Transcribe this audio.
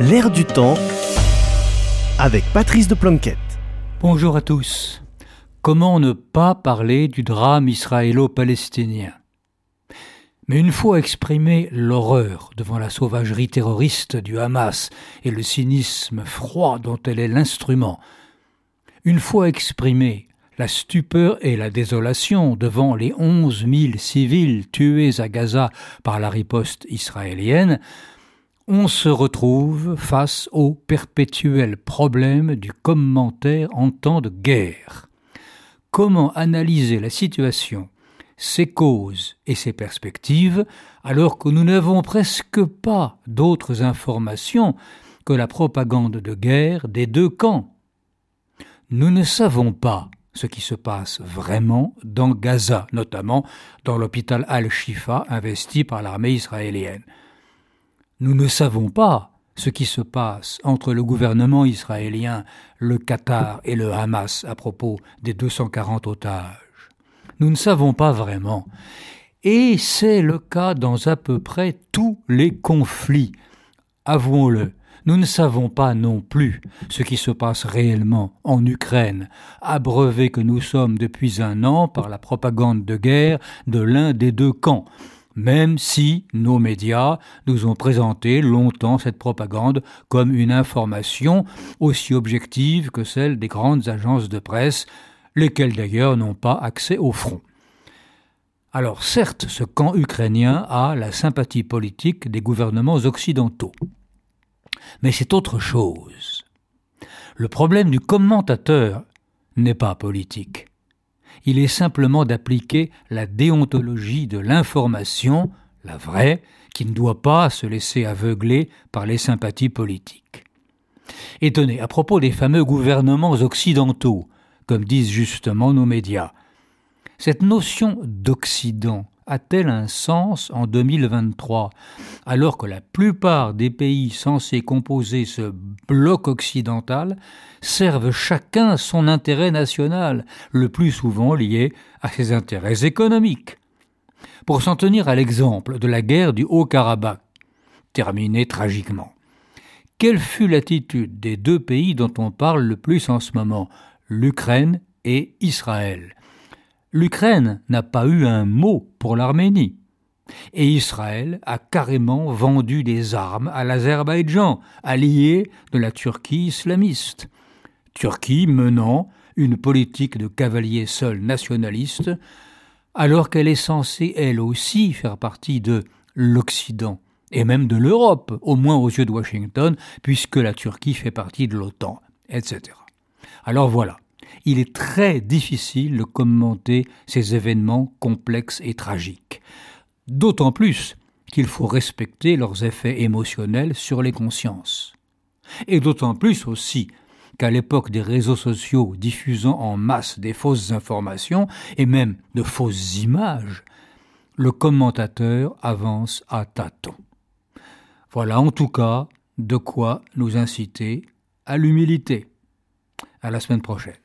L'air du temps avec Patrice de Planquette. Bonjour à tous. Comment ne pas parler du drame israélo-palestinien? Mais une fois exprimé l'horreur devant la sauvagerie terroriste du Hamas et le cynisme froid dont elle est l'instrument, une fois exprimé la stupeur et la désolation devant les onze mille civils tués à Gaza par la riposte israélienne, on se retrouve face au perpétuel problème du commentaire en temps de guerre. Comment analyser la situation, ses causes et ses perspectives, alors que nous n'avons presque pas d'autres informations que la propagande de guerre des deux camps? Nous ne savons pas ce qui se passe vraiment dans Gaza, notamment dans l'hôpital Al-Shifa investi par l'armée israélienne. Nous ne savons pas ce qui se passe entre le gouvernement israélien, le Qatar et le Hamas à propos des 240 otages. Nous ne savons pas vraiment. Et c'est le cas dans à peu près tous les conflits. Avouons-le, nous ne savons pas non plus ce qui se passe réellement en Ukraine, abreuvés que nous sommes depuis un an par la propagande de guerre de l'un des deux camps même si nos médias nous ont présenté longtemps cette propagande comme une information aussi objective que celle des grandes agences de presse, lesquelles d'ailleurs n'ont pas accès au front. Alors certes, ce camp ukrainien a la sympathie politique des gouvernements occidentaux. Mais c'est autre chose. Le problème du commentateur n'est pas politique il est simplement d'appliquer la déontologie de l'information, la vraie, qui ne doit pas se laisser aveugler par les sympathies politiques. Et tenez, à propos des fameux gouvernements occidentaux, comme disent justement nos médias, cette notion d'Occident a-t-elle un sens en 2023, alors que la plupart des pays censés composer ce bloc occidental servent chacun son intérêt national, le plus souvent lié à ses intérêts économiques? Pour s'en tenir à l'exemple de la guerre du Haut-Karabakh, terminée tragiquement, quelle fut l'attitude des deux pays dont on parle le plus en ce moment, l'Ukraine et Israël? l'Ukraine n'a pas eu un mot pour l'Arménie. Et Israël a carrément vendu des armes à l'Azerbaïdjan, allié de la Turquie islamiste. Turquie menant une politique de cavalier seul nationaliste, alors qu'elle est censée elle aussi faire partie de l'Occident et même de l'Europe, au moins aux yeux de Washington, puisque la Turquie fait partie de l'OTAN, etc. Alors voilà, il est très difficile de commenter ces événements complexes et tragiques. D'autant plus qu'il faut respecter leurs effets émotionnels sur les consciences. Et d'autant plus aussi qu'à l'époque des réseaux sociaux diffusant en masse des fausses informations et même de fausses images, le commentateur avance à tâtons. Voilà en tout cas de quoi nous inciter à l'humilité. À la semaine prochaine.